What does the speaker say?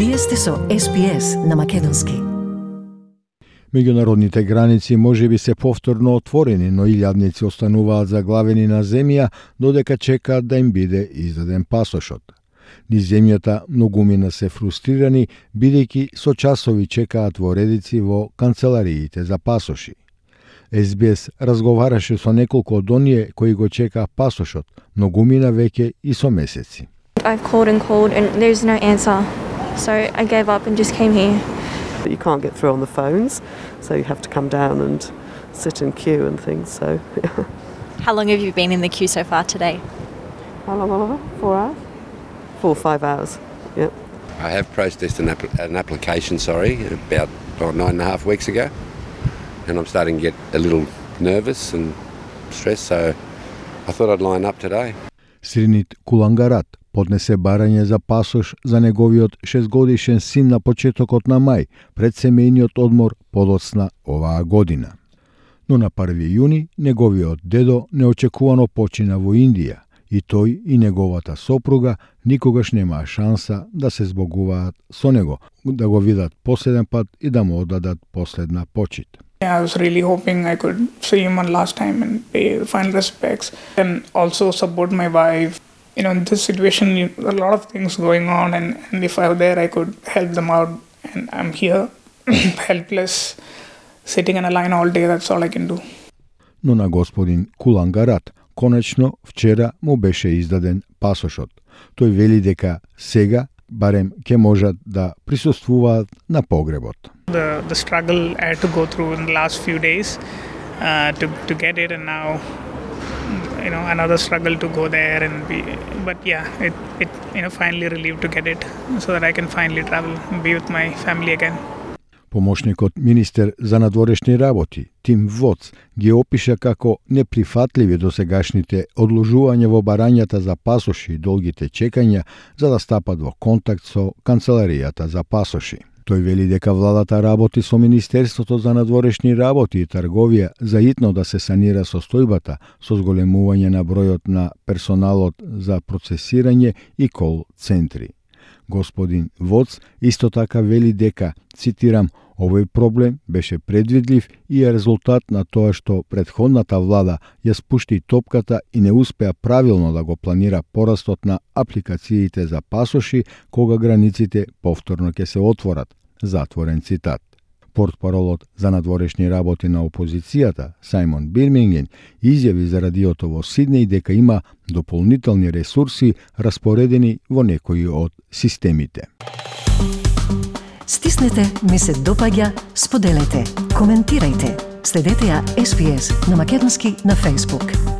Вие сте со SPS на Македонски. Меѓународните граници може би се повторно отворени, но илјадници остануваат заглавени на земја додека чекаат да им биде издаден пасошот. Ни земјата многумина се фрустрирани, бидејќи со часови чекаат во редици во канцелариите за пасоши. СБС разговараше со неколку од оние кои го чекаа пасошот, многумина веќе и со месеци. I've called and called and there's no answer. So I gave up and just came here. But you can't get through on the phones, so you have to come down and sit in queue and things. So. Yeah. How long have you been in the queue so far today? How long, Oliver? Four hours? Four or five hours. Yep. I have processed an, app- an application, sorry, about oh, nine and a half weeks ago, and I'm starting to get a little nervous and stressed. So I thought I'd line up today. Srinit Kulangarat поднесе барање за пасош за неговиот шестгодишен син на почетокот на мај, пред семејниот одмор подоцна оваа година. Но на 1 јуни неговиот дедо неочекувано почина во Индија и тој и неговата сопруга никогаш немаа шанса да се збогуваат со него, да го видат последен пат и да му одадат последна почит. Yeah, I was really hoping I could see him one last time and pay the final respects and also support my wife. You know, in this situation, you, a lot of things going on, and, and if I were there, I could help them out. And I'm here, helpless, sitting in a line all day. That's all I can do. но на господин Кулангарат конечно вчера му беше издаден пасошот. Тој вели дека сега барем ќе можат да присуствуваат на погребот. The the struggle I had to go through in the last few days uh, to to get it, and now you know another struggle to go there and be. But yeah, it it you know finally relieved to get it, so that I can finally travel and be with my family again. Помошникот министер за надворешни работи, Тим Воц, ги опиша како неприфатливи досегашните одложување во барањата за пасоши и долгите чекања за да стапат во контакт со канцеларијата за пасоши. Тој вели дека владата работи со Министерството за надворешни работи и трговија за итно да се санира состојбата со зголемување на бројот на персоналот за процесирање и кол центри. Господин Воц исто така вели дека, цитирам, овој проблем беше предвидлив и е резултат на тоа што предходната влада ја спушти топката и не успеа правилно да го планира порастот на апликациите за пасоши кога границите повторно ќе се отворат. Затворен цитат. Портпаролот за надворешни работи на опозицијата, Саймон Бирминген, изјави за радиото во Сиднеј дека има дополнителни ресурси распоредени во некои од системите. Стиснете, ми се допаѓа, споделете, коментирајте. Следете ја SPS на Македонски на Facebook.